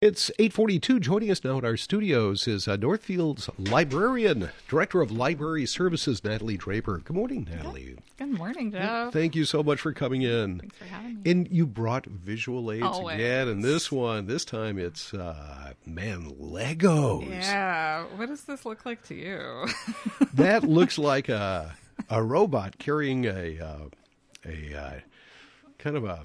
It's 842. Joining us now in our studios is uh, Northfield's librarian, Director of Library Services, Natalie Draper. Good morning, Natalie. Good morning, Joe. Thank you so much for coming in. Thanks for having me. And you brought visual aids Always. again, and this one, this time it's, uh, man, Legos. Yeah. What does this look like to you? That looks like a, a robot carrying a, uh, a uh, kind of a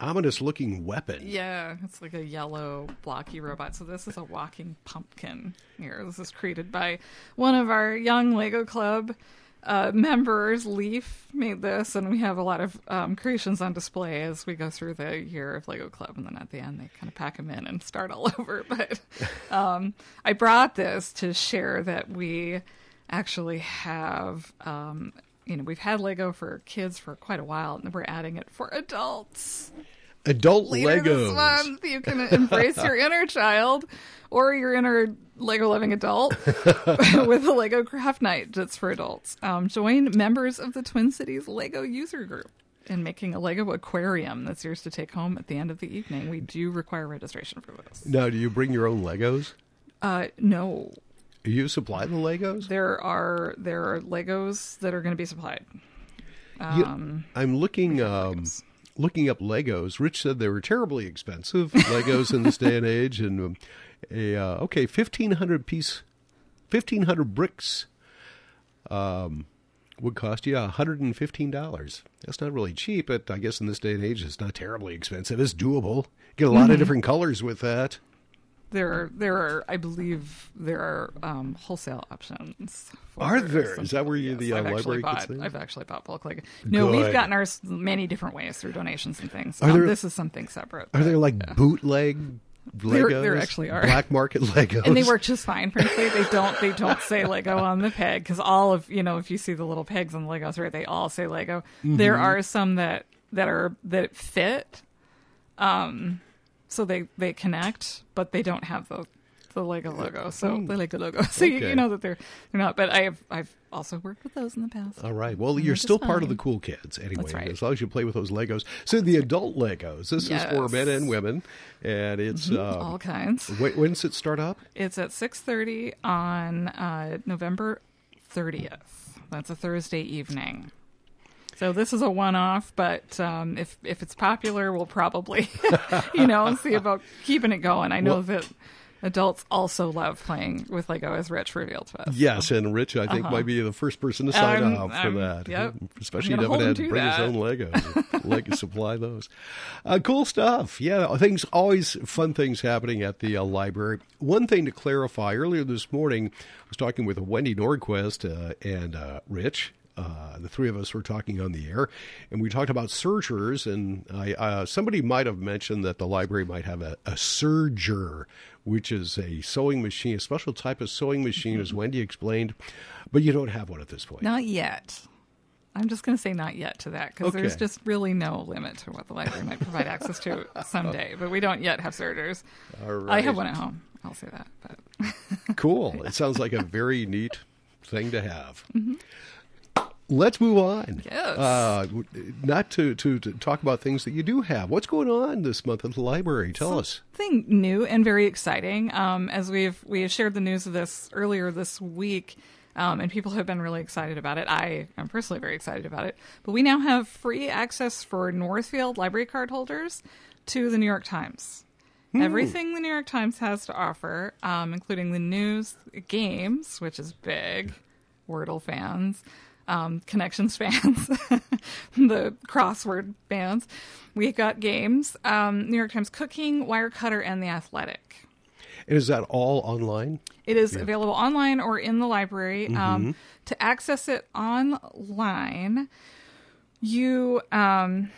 ominous looking weapon. yeah, it's like a yellow blocky robot. So this is a walking pumpkin here. This is created by one of our young Lego Club uh, members. Leaf made this, and we have a lot of um, creations on display as we go through the year of Lego Club. And then at the end, they kind of pack them in and start all over. But um, I brought this to share that we actually have um, you know we've had lego for kids for quite a while and we're adding it for adults. Adult later this month you can embrace your inner child or your inner lego loving adult with a lego craft night that's for adults. Um, join members of the twin cities lego user group in making a lego aquarium that's yours to take home at the end of the evening. We do require registration for this Now, do you bring your own Legos? uh, no You supply the Legos? there are there are legos that are going to be supplied um, I'm looking um, looking up Legos. Rich said they were terribly expensive Legos in this day and age, and um, a uh, okay fifteen hundred piece, fifteen hundred bricks, um, would cost you hundred and fifteen dollars. That's not really cheap, but I guess in this day and age, it's not terribly expensive. It's doable. Get a lot Mm-hmm. of different colors with that. There are, there are, I believe there are um, wholesale options. Are there? some- Is that where you- the, uh, I've library bought? I've actually bought bulk Lego. No, Good. we've gotten ours many different ways through donations and things. Are Um, there- this is something separate. Are there like bootleg Legos? There- there actually are. black market Legos, and they work just fine. Frankly, they don't they don't say Lego on the peg because all of you know if you see the little pegs on the Legos, right? They all say Lego. Mm-hmm. There are some that that are that fit, um, so they they connect, but they don't have the the Lego logo. So the Lego logo. So you. Okay. you know that they're they're not. But I have I've also worked with those in the past. All right. Well, you're still part of the cool kids anyway, right. as long as you play with those Legos. So the adult Legos, this is for men and women, and it's uh, all kinds. when, when does it start up? It's at six thirty on uh, November thirtieth. That's a Thursday evening. So this is a one-off, but um, if if it's popular, we'll probably, you know, see about keeping it going. I know Well- that adults also love playing with Lego, as Rich revealed to us. Yes, and Rich, I think, might be the first person to sign I'm- up for that. yep. Especially if Devin had to bring his own Legos. like supply those. Uh, cool stuff. Yeah, things always fun things happening at the uh, library. One thing to clarify: earlier this morning, I was talking with Wendy Nordquist uh, and uh, Rich. Uh, the three of us were talking on the air, and we talked about sergers. And I, uh, somebody might have mentioned that the library might have a, a serger, which is a sewing machine, a special type of sewing machine, as Wendy explained. But you don't have one at this point. Not yet. I'm just going to say not yet to that because there's just really no limit to what the library might provide access to someday. But we don't yet have sorters. All I have one at home. I'll say that. But Cool. It sounds like a very neat thing to have. Mm-hmm. Let's move on. Yes. Uh, not to, to, to talk about things that you do have. What's going on this month at the library? Tell us. something new and very exciting. Um, as we've we have shared the news of this earlier this week, um, and people have been really excited about it. I am personally very excited about it. But we now have free access for Northfield library card holders to the New York Times. Everything the New York Times has to offer, um, including the news, games, which is big, Wordle fans, um, Connections fans, the crossword fans. We got games, um, New York Times Cooking, Wirecutter, and The Athletic. And is that all online? It is available online or in the library. Mm-hmm. Um, to access it online, you um,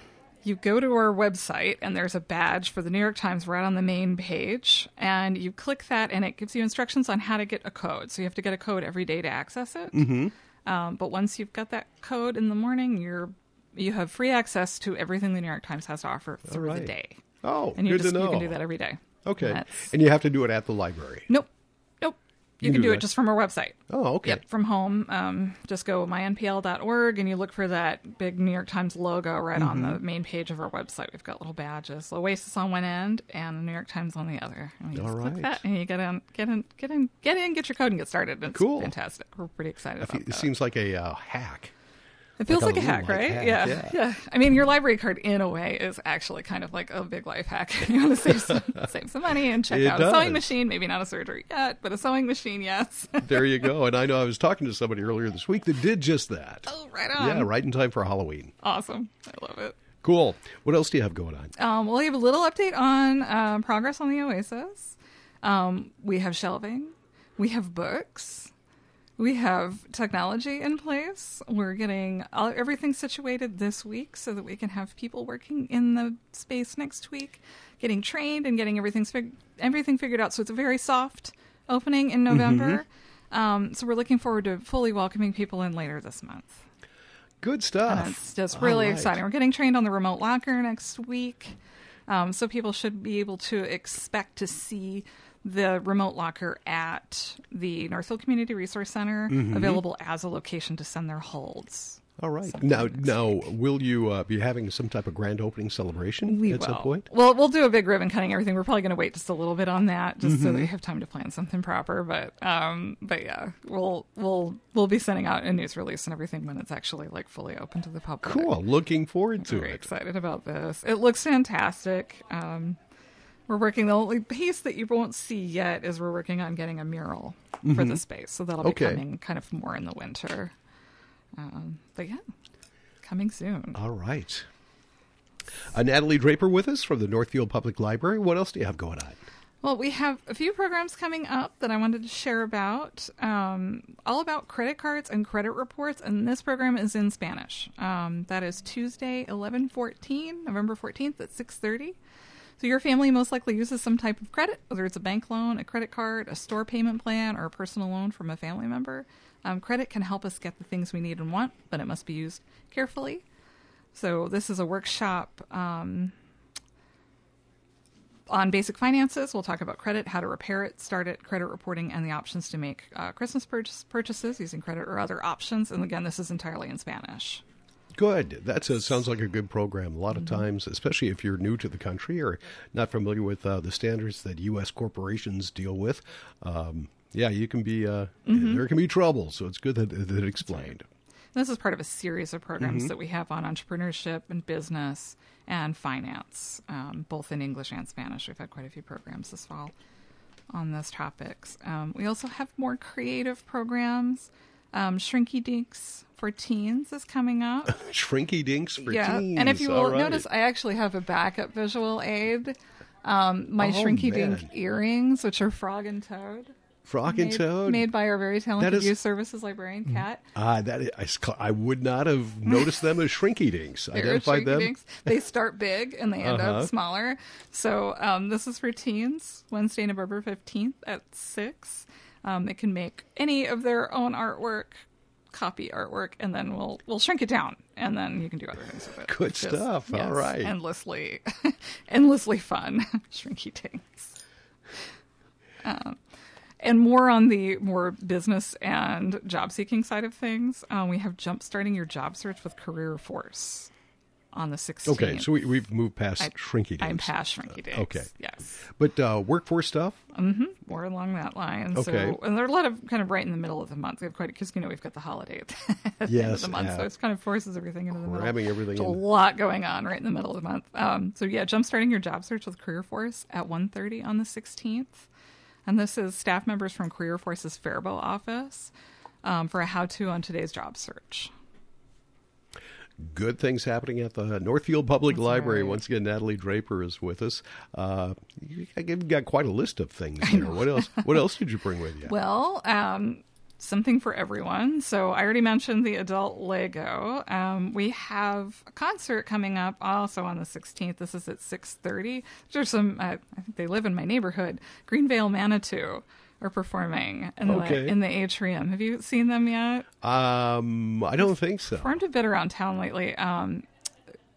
you go to our website and there's a badge for the New York Times right on the main page, and you click that and it gives you instructions on how to get a code. So you have to get a code every day to access it. Mm-hmm. Um, but once you've got that code in the morning, you're you have free access to everything the New York Times has to offer through right. the day. Oh, And you good just to know. you can do that every day. Okay. And And you have to do it at the library. Nope. You, can, do, it just from our website. Oh, okay. Yep, from home. Um, just go mynpl.org and you look for that big New York Times logo right on Mm-hmm. the main page of our website. We've got little badges. Oasis on one end and the New York Times on the other. And you just All click that and you get in, get in, get in, get in, get your code and get started. It's Cool. fantastic. We're pretty excited It about it seems like a uh, hack. It feels like like, a a hack, right? hack, yeah, yeah. yeah. I mean, your library card, in a way, is actually kind of like a big life hack. you want to save some, save some money and check It out a sewing machine. Maybe not a surgery yet, but a sewing machine, yes. There you go. And I know I was talking to somebody earlier this week that did just that. oh, right on. Yeah, right in time for Halloween. Awesome. I love it. Cool. What else do you have going on? Um, we'll have a little update on um, progress on the Oasis. Um, we have shelving. We have books. We have technology in place. We're getting all, everything situated this week so that we can have people working in the space next week, getting trained and getting everything fig- everything figured out. So it's a very soft opening in November. Um, so we're looking forward to fully welcoming people in later this month. Good stuff. And it's just really right. exciting. We're getting trained on the remote locker next week. Um, so people should be able to expect to see the remote locker at the Northfield Community Resource Center Mm-hmm. available as a location to send their holds. All right. sometime Now, now, will you uh, be having some type of grand opening celebration We at will. some point? Well, we'll do a big ribbon cutting, everything. We're probably going to wait just a little bit on that, just Mm-hmm. so that we have time to plan something proper. But, um, but yeah, we'll we'll we'll be sending out a news release and everything when it's actually like fully open to the public. Cool. Looking forward to very it. excited about this. It looks fantastic. Um, we're working. The only piece that you won't see yet is we're working on getting a mural for the space, so that'll be Mm-hmm. Okay. coming kind of more in the winter. Um, but yeah, coming soon. All right. Uh, Natalie Draper with us from the Northfield Public Library. What else do you have going on? Well, we have a few programs coming up that I wanted to share about, um, all about credit cards and credit reports, and this program is in Spanish. Um, that is Tuesday, eleven fourteen, November fourteenth at six thirty. So your family most likely uses some type of credit, whether it's a bank loan, a credit card, a store payment plan, or a personal loan from a family member. Um, credit can help us get the things we need and want, but it must be used carefully. So this is a workshop. Um, on basic finances, we'll talk about credit, how to repair it, start it, credit reporting, and the options to make uh, Christmas purchase, purchases using credit or other options. And again, this is entirely in Spanish. Good. That sounds like a good program. A lot of Mm-hmm. times, especially if you're new to the country or not familiar with uh, the standards that U.S. corporations deal with, um, yeah, you can be uh, Mm-hmm. there can be trouble. So it's good that, that it explained. This is part of a series of programs Mm-hmm. that we have on entrepreneurship and business and finance, um, both in English and Spanish. We've had quite a few programs this fall on those topics. Um, we also have more creative programs. Um, Shrinky Dinks for Teens is coming up. Shrinky dinks for Teens? yeah, teens. and if you will right. notice, I actually have a backup visual aid. Um, my Oh, Shrinky Dink earrings, which are frog and toad. Frog and made, Toad. made by our very talented is- youth services librarian, Kat. Ah, that is, I would not have noticed them as shrinky dinks. Identified them. Dinks. They start big and they end Uh-huh. up smaller. So um, this is for teens, Wednesday, November 15th at 6. Um, they can make any of their own artwork, copy artwork, and then we'll we'll shrink it down, and then you can do other things with it. Good stuff. All yes, right. endlessly, endlessly fun, Shrinky Dinks. Um, and more on the more business and job seeking side of things, um, we have jump starting your job search with Career Force on the 16th. Okay, so we, we've moved past I- shrinky dinks. I'm past Shrinky Dinks. Okay. Yes. But uh, workforce stuff? More along that line. Okay. So, and there are a lot of kind of right in the middle of the month. We have quite because you know we've got the holiday at the end of the month, yeah. so it kind of forces everything into the middle. Cramming everything There's a lot going on right in the middle of the month. Um, so yeah, jumpstarting your job search with Career Force at 1.30 on the 16th, and this is staff members from Career Force's Faribault office um, for a how-to on today's job search. Good things happening at the Northfield Public That's Library. right. Once again, Natalie Draper is with us. Uh, you- you've got quite a list of things there. What else? What else did you bring with you? Well, um, something for everyone. So I already mentioned the adult Lego. Um, we have a concert coming up also on the 16th. This is at 6:30. There's some. Uh, I think they live in my neighborhood. Greenvale Manitou are performing in Okay. the in the atrium. Have you seen them yet? Um, I don't think so. Performed a bit around town lately. Um,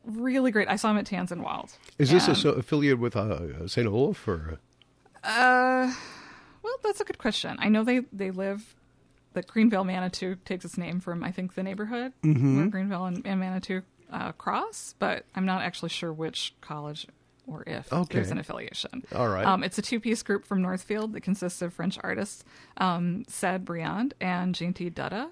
really great. I saw them at Tanzenwald. Is this And- a, so affiliated with uh, St. Olaf or? Uh, well, that's a good question. I know they they live. That Greenvale Manitou takes its name from I think the neighborhood Mm-hmm. where Greenvale and, and Manitou uh, cross, but I'm not actually sure which college or if Okay. there's an affiliation. All right. Um, it's a two piece group from Northfield that consists of French artists um, Sad Briand and Jinty Dutta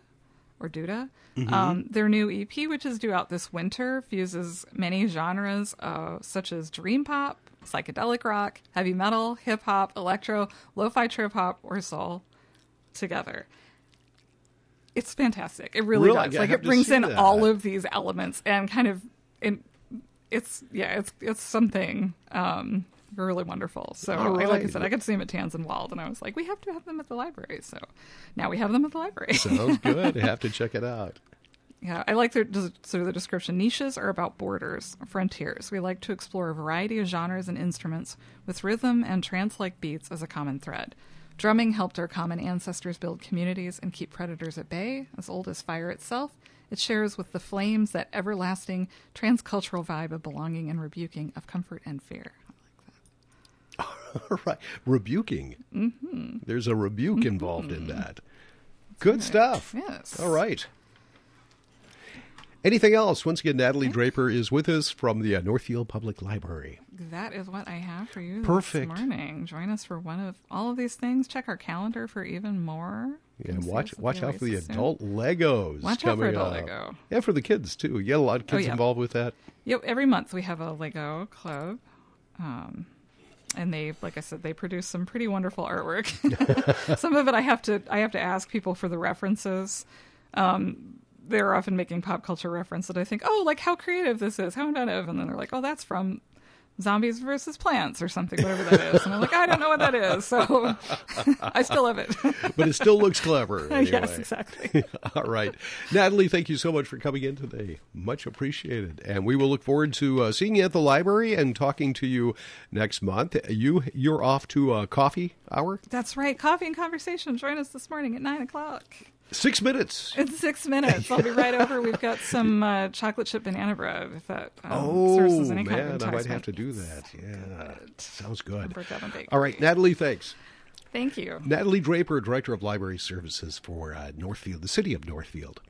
or Duda. Mm-hmm. Um, their new EP, which is due out this winter, fuses many genres uh, such as dream pop, psychedelic rock, heavy metal, hip hop, electro, lo fi trip hop, or soul together. It's fantastic. It really, Really? does. I Like it brings in that. all of these elements and kind of in it's yeah, it's it's something um really wonderful. So All I- like I said, I got to see them at Tanzenwald and I was like, we have to have them at the library. So now we have them at the library. Sounds good. I have to check it out. Yeah, I like their sort of the description. Niches are about borders, frontiers. We like to explore a variety of genres and instruments with rhythm and trance-like beats as a common thread. Drumming helped our common ancestors build communities and keep predators at bay, as old as fire itself. It shares with the flames that everlasting transcultural vibe of belonging and rebuking, of comfort and fear. I like that. All right. Rebuking. Mm-hmm. There's a rebuke involved in that. Good stuff. Yes. All right. Anything else? Once again, Natalie Draper is with us from the Northfield Public Library. That is what I have for you Perfect. this morning. Join us for one of all of these things. Check our calendar for even more. Yeah, see watch watch out for the soon. adult Legos Watch out for adult up. Lego. Yeah, for the kids too. You get a lot of kids yeah. involved with that. Yep, every month we have a Lego club. Um, and they, like I said, they produce some pretty wonderful artwork. some of it I have to I have to ask people for the references. Um, they're often making pop culture reference that I think, oh, like how creative this is, how inventive, and then they're like, oh, that's from Zombies versus Plants or something, whatever that is, and I'm like, I don't know what that is, so I still love it. But it still looks clever. Anyway. yes, exactly. All right. Natalie, thank you so much for coming in today. Much appreciated. And we will look forward to uh, seeing you at the library and talking to you next month. You you're off to a coffee hour? That's right. Coffee and conversation. Join us this morning at nine o'clock. 6 minutes. In six minutes, I'll be right over. We've got some uh, chocolate chip banana bread. If that um, Oh, serves as any kind of man, I might have to do that. Yeah. Sounds good. On bakery. All right, Natalie, thanks. Thank you. Natalie Draper, Director of Library Services for uh, Northfield, the city of Northfield.